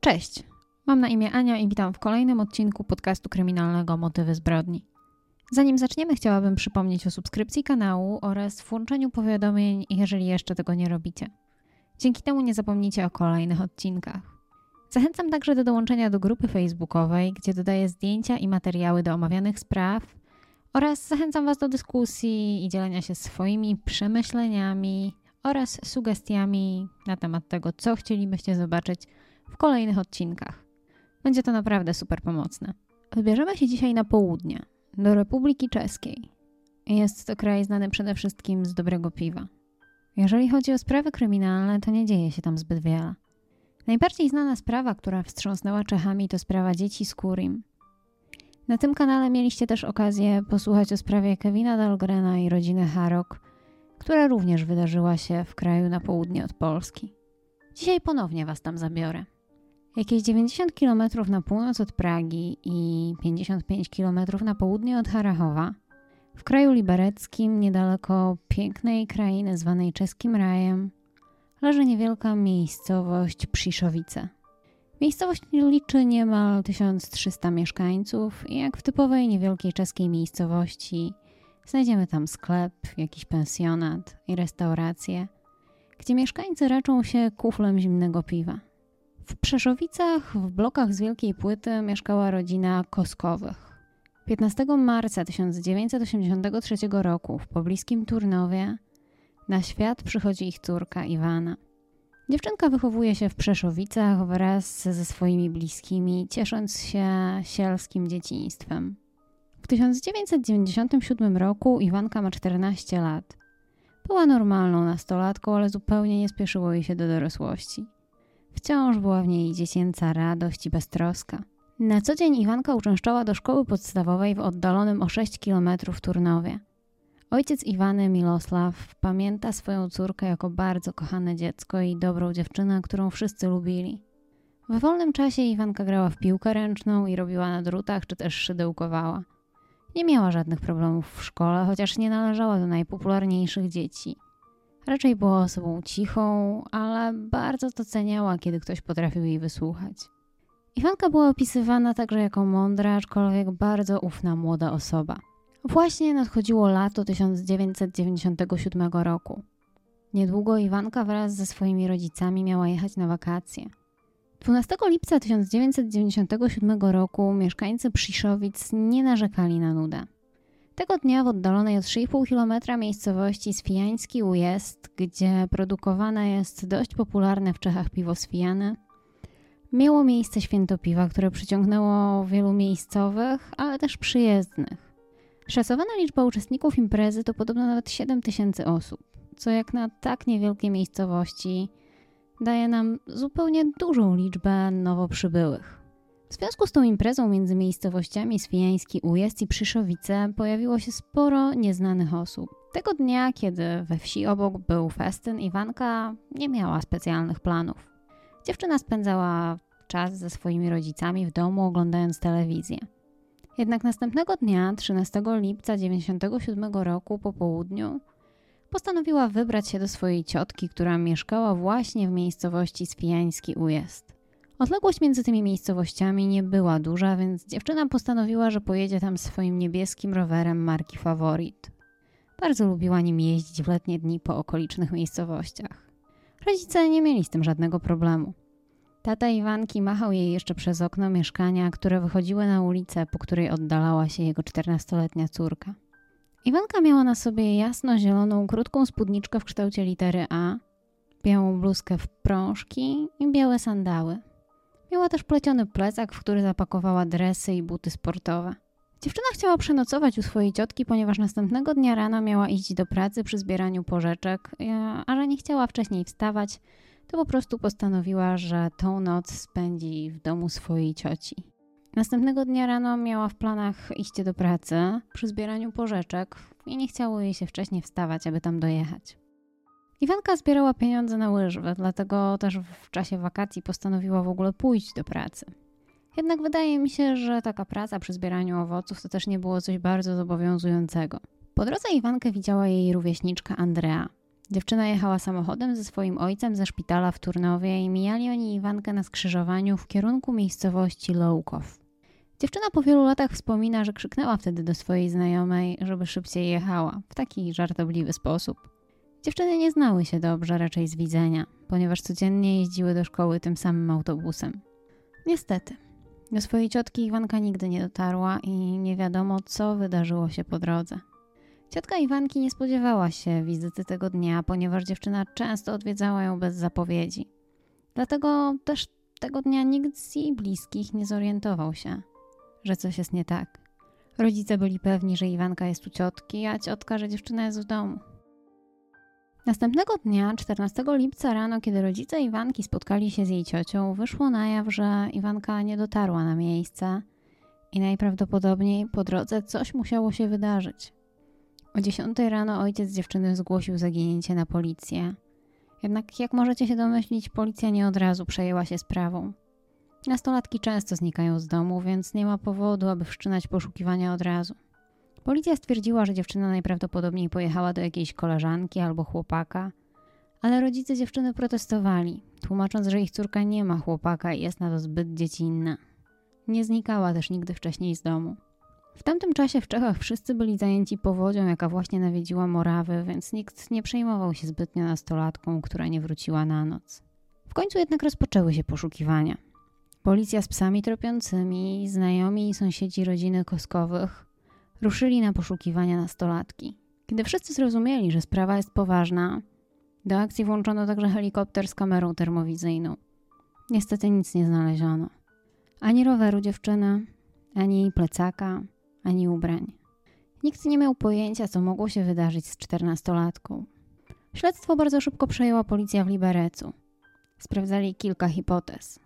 Cześć, mam na imię Ania i witam w kolejnym odcinku podcastu kryminalnego Motywy zbrodni. Zanim zaczniemy, chciałabym przypomnieć o subskrypcji kanału oraz włączeniu powiadomień, jeżeli jeszcze tego nie robicie. Dzięki temu nie zapomnijcie o kolejnych odcinkach. Zachęcam także do dołączenia do grupy facebookowej, gdzie dodaję zdjęcia i materiały do omawianych spraw oraz zachęcam Was do dyskusji i dzielenia się swoimi przemyśleniami oraz sugestiami na temat tego, co chcielibyście zobaczyć w kolejnych odcinkach. Będzie to naprawdę super pomocne. Wybierzemy się dzisiaj na południe, do Republiki Czeskiej. Jest to kraj znany przede wszystkim z dobrego piwa. Jeżeli chodzi o sprawy kryminalne, to nie dzieje się tam zbyt wiele. Najbardziej znana sprawa, która wstrząsnęła Czechami, to sprawa dzieci z Kurim. Na tym kanale mieliście też okazję posłuchać o sprawie Kevina Dahlgrena i rodziny Harok, która również wydarzyła się w kraju na południe od Polski. Dzisiaj ponownie Was tam zabiorę. Jakieś 90 km na północ od Pragi i 55 km na południe od Harachowa, w kraju libereckim, niedaleko pięknej krainy zwanej czeskim rajem, leży niewielka miejscowość Prziszowice. Miejscowość liczy niemal 1300 mieszkańców i jak w typowej niewielkiej czeskiej miejscowości znajdziemy tam sklep, jakiś pensjonat i restaurację, gdzie mieszkańcy raczą się kuflem zimnego piwa. W Przeszowicach w blokach z wielkiej płyty mieszkała rodzina Koskowych. 15 marca 1983 roku w pobliskim Turnowie na świat przychodzi ich córka Iwana. Dziewczynka wychowuje się w Przeszowicach wraz ze swoimi bliskimi, ciesząc się sielskim dzieciństwem. W 1997 roku Iwanka ma 14 lat. Była normalną nastolatką, ale zupełnie nie spieszyło jej się do dorosłości. Wciąż była w niej dziecięca radość i beztroska. Na co dzień Iwanka uczęszczała do szkoły podstawowej w oddalonym o 6 km Turnowie. Ojciec Iwany, Milosław, pamięta swoją córkę jako bardzo kochane dziecko i dobrą dziewczynę, którą wszyscy lubili. W wolnym czasie Iwanka grała w piłkę ręczną i robiła na drutach, czy też szydełkowała. Nie miała żadnych problemów w szkole, chociaż nie należała do najpopularniejszych dzieci. Raczej była osobą cichą, ale bardzo doceniała, kiedy ktoś potrafił jej wysłuchać. Iwanka była opisywana także jako mądra, aczkolwiek bardzo ufna młoda osoba. Właśnie nadchodziło lato 1997 roku. Niedługo Iwanka wraz ze swoimi rodzicami miała jechać na wakacje. 12 lipca 1997 roku mieszkańcy Prziszowic nie narzekali na nudę. Tego dnia w oddalonej od 3,5 km miejscowości Swijański Ujezd, gdzie produkowane jest dość popularne w Czechach piwo swijane, miało miejsce święto piwa, które przyciągnęło wielu miejscowych, ale też przyjezdnych. Szacowana liczba uczestników imprezy to podobno nawet 7 tysięcy osób, co jak na tak niewielkie miejscowości daje nam zupełnie dużą liczbę nowo przybyłych. W związku z tą imprezą między miejscowościami Swijański Ujazd i Przyszowice pojawiło się sporo nieznanych osób. Tego dnia, kiedy we wsi obok był festyn, Iwanka nie miała specjalnych planów. Dziewczyna spędzała czas ze swoimi rodzicami w domu oglądając telewizję. Jednak następnego dnia, 13 lipca 1997 roku po południu, postanowiła wybrać się do swojej ciotki, która mieszkała właśnie w miejscowości Spijański Ujazd. Odległość między tymi miejscowościami nie była duża, więc dziewczyna postanowiła, że pojedzie tam swoim niebieskim rowerem marki Favorit. Bardzo lubiła nim jeździć w letnie dni po okolicznych miejscowościach. Rodzice nie mieli z tym żadnego problemu. Tata Iwanki machał jej jeszcze przez okno mieszkania, które wychodziły na ulicę, po której oddalała się jego czternastoletnia córka. Iwanka miała na sobie jasno-zieloną, krótką spódniczkę w kształcie litery A, białą bluzkę w prążki i białe sandały. Miała też pleciony plecak, w który zapakowała dresy i buty sportowe. Dziewczyna chciała przenocować u swojej ciotki, ponieważ następnego dnia rano miała iść do pracy przy zbieraniu porzeczek, a że nie chciała wcześniej wstawać, to po prostu postanowiła, że tą noc spędzi w domu swojej cioci. Następnego dnia rano miała w planach iść do pracy przy zbieraniu porzeczek i nie chciało jej się wcześniej wstawać, aby tam dojechać. Iwanka zbierała pieniądze na łyżwy, dlatego też w czasie wakacji postanowiła w ogóle pójść do pracy. Jednak wydaje mi się, że taka praca przy zbieraniu owoców to też nie było coś bardzo zobowiązującego. Po drodze Iwankę widziała jej rówieśniczka Andrea. Dziewczyna jechała samochodem ze swoim ojcem ze szpitala w Turnowie i mijali oni Iwankę na skrzyżowaniu w kierunku miejscowości Loukow. Dziewczyna po wielu latach wspomina, że krzyknęła wtedy do swojej znajomej, żeby szybciej jechała, w taki żartobliwy sposób. Dziewczyny nie znały się dobrze, raczej z widzenia, ponieważ codziennie jeździły do szkoły tym samym autobusem. Niestety, do swojej ciotki Iwanka nigdy nie dotarła i nie wiadomo, co wydarzyło się po drodze. Ciotka Iwanki nie spodziewała się wizyty tego dnia, ponieważ dziewczyna często odwiedzała ją bez zapowiedzi. Dlatego też tego dnia nikt z jej bliskich nie zorientował się, że coś jest nie tak. Rodzice byli pewni, że Iwanka jest u ciotki, a ciotka, że dziewczyna jest w domu. Następnego dnia, 14 lipca rano, kiedy rodzice Iwanki spotkali się z jej ciocią, wyszło na jaw, że Iwanka nie dotarła na miejsce i najprawdopodobniej po drodze coś musiało się wydarzyć. O 10 rano ojciec dziewczyny zgłosił zaginięcie na policję. Jednak, jak możecie się domyślić, policja nie od razu przejęła się sprawą. Nastolatki często znikają z domu, więc nie ma powodu, aby wszczynać poszukiwania od razu. Policja stwierdziła, że dziewczyna najprawdopodobniej pojechała do jakiejś koleżanki albo chłopaka, ale rodzice dziewczyny protestowali, tłumacząc, że ich córka nie ma chłopaka i jest na to zbyt dziecinna. Nie znikała też nigdy wcześniej z domu. W tamtym czasie w Czechach wszyscy byli zajęci powodzią, jaka właśnie nawiedziła Morawy, więc nikt nie przejmował się zbytnio nastolatką, która nie wróciła na noc. W końcu jednak rozpoczęły się poszukiwania. Policja z psami tropiącymi, znajomi i sąsiedzi rodziny Koskowych ruszyli na poszukiwania nastolatki. Kiedy wszyscy zrozumieli, że sprawa jest poważna, do akcji włączono także helikopter z kamerą termowizyjną. Niestety nic nie znaleziono. Ani roweru dziewczyny, ani jej plecaka, ani ubrań. Nikt nie miał pojęcia, co mogło się wydarzyć z czternastolatką. Śledztwo bardzo szybko przejęła policja w Liberecu. Sprawdzali kilka hipotez.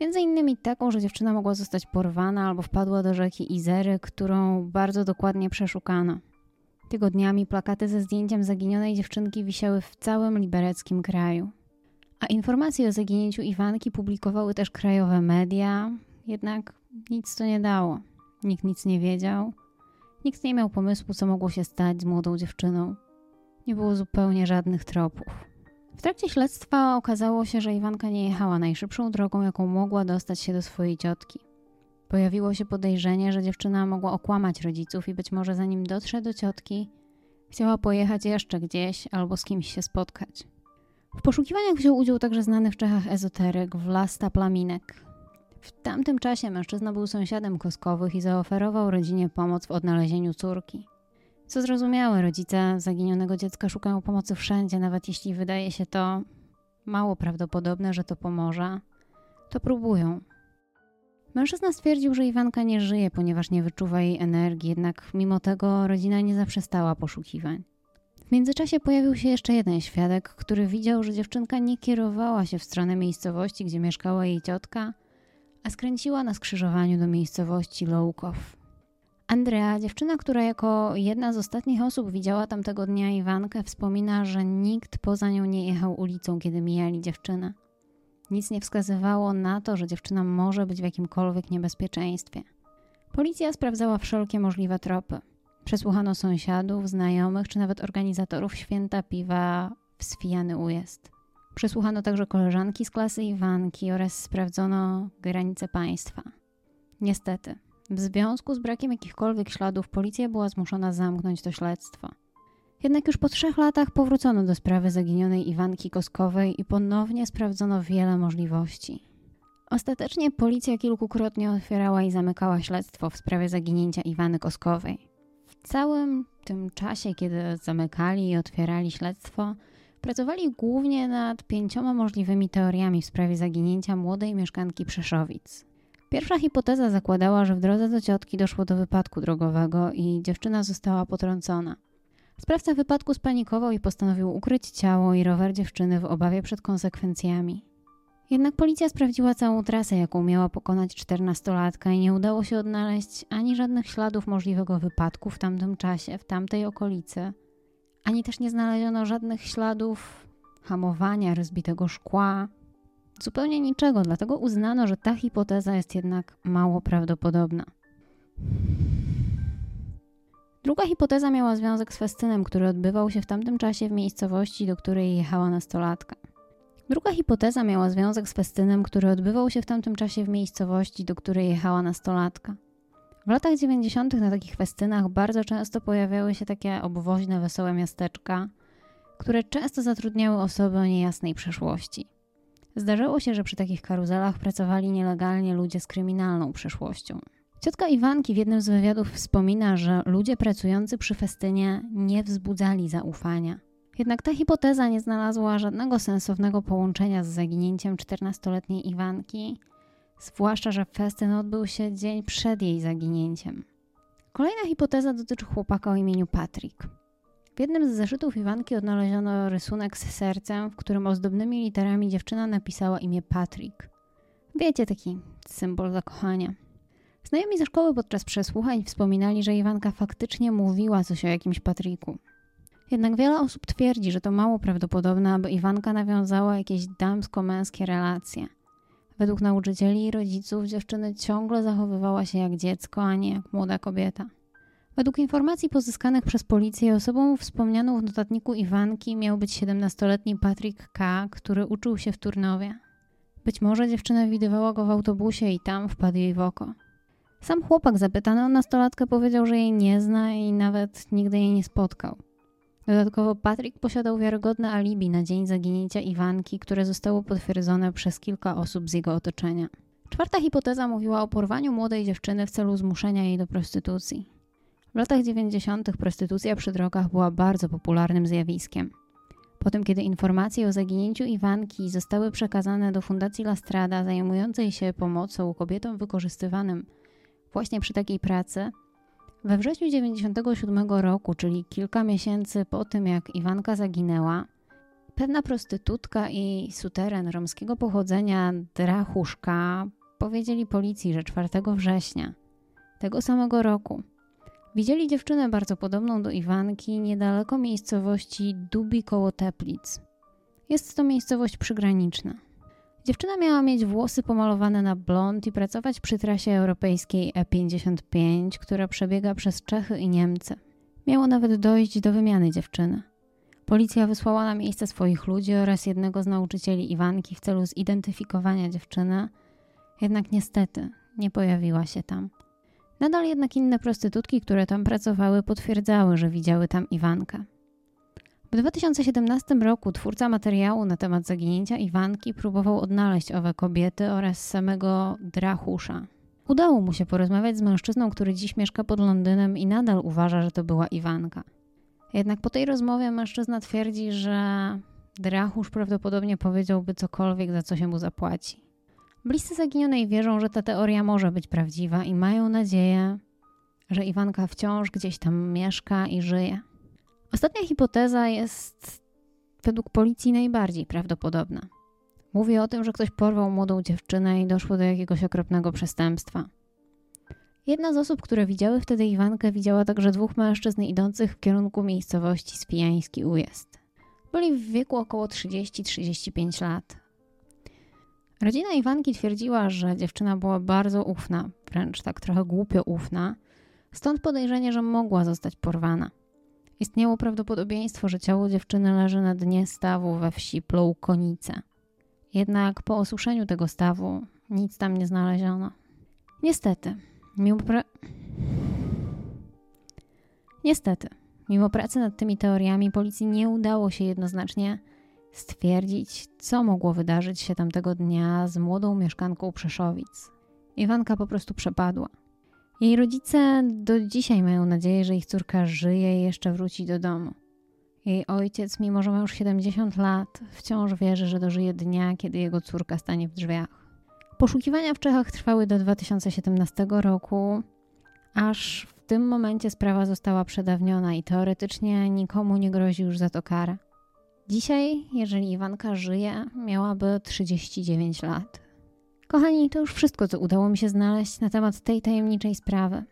Między innymi taką, że dziewczyna mogła zostać porwana albo wpadła do rzeki Izery, którą bardzo dokładnie przeszukano. Tygodniami plakaty ze zdjęciem zaginionej dziewczynki wisiały w całym libereckim kraju. A informacje o zaginięciu Iwanki publikowały też krajowe media, jednak nic to nie dało. Nikt nic nie wiedział. Nikt nie miał pomysłu, co mogło się stać z młodą dziewczyną. Nie było zupełnie żadnych tropów. W trakcie śledztwa okazało się, że Iwanka nie jechała najszybszą drogą, jaką mogła dostać się do swojej ciotki. Pojawiło się podejrzenie, że dziewczyna mogła okłamać rodziców i być może zanim dotrze do ciotki, chciała pojechać jeszcze gdzieś albo z kimś się spotkać. W poszukiwaniach wziął udział także znany w Czechach ezoteryk Vlasta Plaminek. W tamtym czasie mężczyzna był sąsiadem Koskowych i zaoferował rodzinie pomoc w odnalezieniu córki. Co zrozumiałe, rodzice zaginionego dziecka szukają pomocy wszędzie, nawet jeśli wydaje się to mało prawdopodobne, że to pomoże, to próbują. Mężczyzna stwierdził, że Iwanka nie żyje, ponieważ nie wyczuwa jej energii, jednak mimo tego rodzina nie zaprzestała poszukiwań. W międzyczasie pojawił się jeszcze jeden świadek, który widział, że dziewczynka nie kierowała się w stronę miejscowości, gdzie mieszkała jej ciotka, a skręciła na skrzyżowaniu do miejscowości Loukow. Andrea, dziewczyna, która jako jedna z ostatnich osób widziała tamtego dnia Iwankę, wspomina, że nikt poza nią nie jechał ulicą, kiedy mijali dziewczynę. Nic nie wskazywało na to, że dziewczyna może być w jakimkolwiek niebezpieczeństwie. Policja sprawdzała wszelkie możliwe tropy. Przesłuchano sąsiadów, znajomych czy nawet organizatorów święta piwa w Swijany Ujazd. Przesłuchano także koleżanki z klasy Iwanki oraz sprawdzono granice państwa. Niestety, w związku z brakiem jakichkolwiek śladów policja była zmuszona zamknąć to śledztwo. Jednak już po trzech latach powrócono do sprawy zaginionej Iwanki Koskowej i ponownie sprawdzono wiele możliwości. Ostatecznie policja kilkukrotnie otwierała i zamykała śledztwo w sprawie zaginięcia Iwany Koskowej. W całym tym czasie, kiedy zamykali i otwierali śledztwo, pracowali głównie nad pięcioma możliwymi teoriami w sprawie zaginięcia młodej mieszkanki Przeszowic. Pierwsza hipoteza zakładała, że w drodze do ciotki doszło do wypadku drogowego i dziewczyna została potrącona. Sprawca wypadku spanikował i postanowił ukryć ciało i rower dziewczyny w obawie przed konsekwencjami. Jednak policja sprawdziła całą trasę, jaką miała pokonać czternastolatka i nie udało się odnaleźć ani żadnych śladów możliwego wypadku w tamtym czasie, w tamtej okolicy, ani też nie znaleziono żadnych śladów hamowania, rozbitego szkła, Zupełnie niczego, dlatego uznano, że ta hipoteza jest jednak mało prawdopodobna. Druga hipoteza miała związek z festynem, który odbywał się w tamtym czasie w miejscowości, do której jechała nastolatka. Druga hipoteza miała związek z festynem, który odbywał się w tamtym czasie w miejscowości, do której jechała nastolatka. W latach 90. na takich festynach bardzo często pojawiały się takie obwoźne, wesołe miasteczka, które często zatrudniały osoby o niejasnej przeszłości. Zdarzyło się, że przy takich karuzelach pracowali nielegalnie ludzie z kryminalną przeszłością. Ciotka Iwanki w jednym z wywiadów wspomina, że ludzie pracujący przy festynie nie wzbudzali zaufania. Jednak ta hipoteza nie znalazła żadnego sensownego połączenia z zaginięciem 14-letniej Iwanki, zwłaszcza, że festyn odbył się dzień przed jej zaginięciem. Kolejna hipoteza dotyczy chłopaka o imieniu Patrick. W jednym z zeszytów Iwanki odnaleziono rysunek z sercem, w którym ozdobnymi literami dziewczyna napisała imię Patrick. Wiecie, taki symbol zakochania. Znajomi ze szkoły podczas przesłuchań wspominali, że Iwanka faktycznie mówiła coś o jakimś Patryku. Jednak wiele osób twierdzi, że to mało prawdopodobne, aby Iwanka nawiązała jakieś damsko-męskie relacje. Według nauczycieli i rodziców dziewczyny ciągle zachowywała się jak dziecko, a nie jak młoda kobieta. Według informacji pozyskanych przez policję osobą wspomnianą w notatniku Iwanki miał być 17-letni Patrick K., który uczył się w Turnowie. Być może dziewczyna widywała go w autobusie i tam wpadł jej w oko. Sam chłopak zapytany o nastolatkę powiedział, że jej nie zna i nawet nigdy jej nie spotkał. Dodatkowo Patrick posiadał wiarygodne alibi na dzień zaginięcia Iwanki, które zostało potwierdzone przez kilka osób z jego otoczenia. Czwarta hipoteza mówiła o porwaniu młodej dziewczyny w celu zmuszenia jej do prostytucji. W latach 90. prostytucja przy drogach była bardzo popularnym zjawiskiem. Potem, kiedy informacje o zaginięciu Iwanki zostały przekazane do Fundacji Lastrada zajmującej się pomocą kobietom wykorzystywanym właśnie przy takiej pracy, we wrześniu 1997 roku, czyli kilka miesięcy po tym, jak Iwanka zaginęła, pewna prostytutka i suteren romskiego pochodzenia Drachuszka powiedzieli policji, że 4 września tego samego roku widzieli dziewczynę bardzo podobną do Iwanki niedaleko miejscowości Dubi koło Teplic. Jest to miejscowość przygraniczna. Dziewczyna miała mieć włosy pomalowane na blond i pracować przy trasie europejskiej E55, która przebiega przez Czechy i Niemcy. Miało nawet dojść do wymiany dziewczyny. Policja wysłała na miejsce swoich ludzi oraz jednego z nauczycieli Iwanki w celu zidentyfikowania dziewczyny, jednak niestety nie pojawiła się tam. Nadal jednak inne prostytutki, które tam pracowały, potwierdzały, że widziały tam Iwankę. W 2017 roku twórca materiału na temat zaginięcia Iwanki próbował odnaleźć owe kobiety oraz samego Drachusza. Udało mu się porozmawiać z mężczyzną, który dziś mieszka pod Londynem i nadal uważa, że to była Iwanka. Jednak po tej rozmowie mężczyzna twierdzi, że Drachusz prawdopodobnie powiedziałby cokolwiek, za co się mu zapłaci. Bliscy zaginionej wierzą, że ta teoria może być prawdziwa i mają nadzieję, że Iwanka wciąż gdzieś tam mieszka i żyje. Ostatnia hipoteza jest według policji najbardziej prawdopodobna. Mówi o tym, że ktoś porwał młodą dziewczynę i doszło do jakiegoś okropnego przestępstwa. Jedna z osób, które widziały wtedy Iwankę, widziała także dwóch mężczyzn idących w kierunku miejscowości Spijański Ujazd. Byli w wieku około 30-35 lat. Rodzina Iwanki twierdziła, że dziewczyna była bardzo ufna, wręcz tak trochę głupio ufna, stąd podejrzenie, że mogła zostać porwana. Istniało prawdopodobieństwo, że ciało dziewczyny leży na dnie stawu we wsi Ploukonice. Jednak po osuszeniu tego stawu nic tam nie znaleziono. Niestety, mimo pra... Niestety, mimo pracy nad tymi teoriami policji nie udało się jednoznacznie stwierdzić, co mogło wydarzyć się tamtego dnia z młodą mieszkanką Przeszowic. Iwanka po prostu przepadła. Jej rodzice do dzisiaj mają nadzieję, że ich córka żyje i jeszcze wróci do domu. Jej ojciec, mimo że ma już 70 lat, wciąż wierzy, że dożyje dnia, kiedy jego córka stanie w drzwiach. Poszukiwania w Czechach trwały do 2017 roku, aż w tym momencie sprawa została przedawniona i teoretycznie nikomu nie grozi już za to kara. Dzisiaj, jeżeli Iwanka żyje, miałaby 39 lat. Kochani, to już wszystko, co udało mi się znaleźć na temat tej tajemniczej sprawy.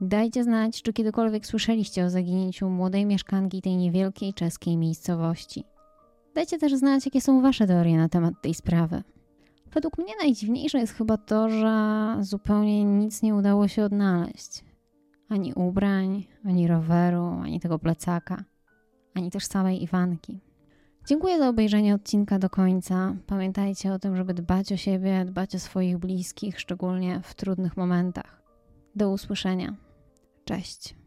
Dajcie znać, czy kiedykolwiek słyszeliście o zaginięciu młodej mieszkanki tej niewielkiej czeskiej miejscowości. Dajcie też znać, jakie są Wasze teorie na temat tej sprawy. Według mnie najdziwniejsze jest chyba to, że zupełnie nic nie udało się odnaleźć. ani ubrań, ani roweru, ani tego plecaka, ani też samej Iwanki. Dziękuję za obejrzenie odcinka do końca. Pamiętajcie o tym, żeby dbać o siebie, dbać o swoich bliskich, szczególnie w trudnych momentach. Do usłyszenia. Cześć.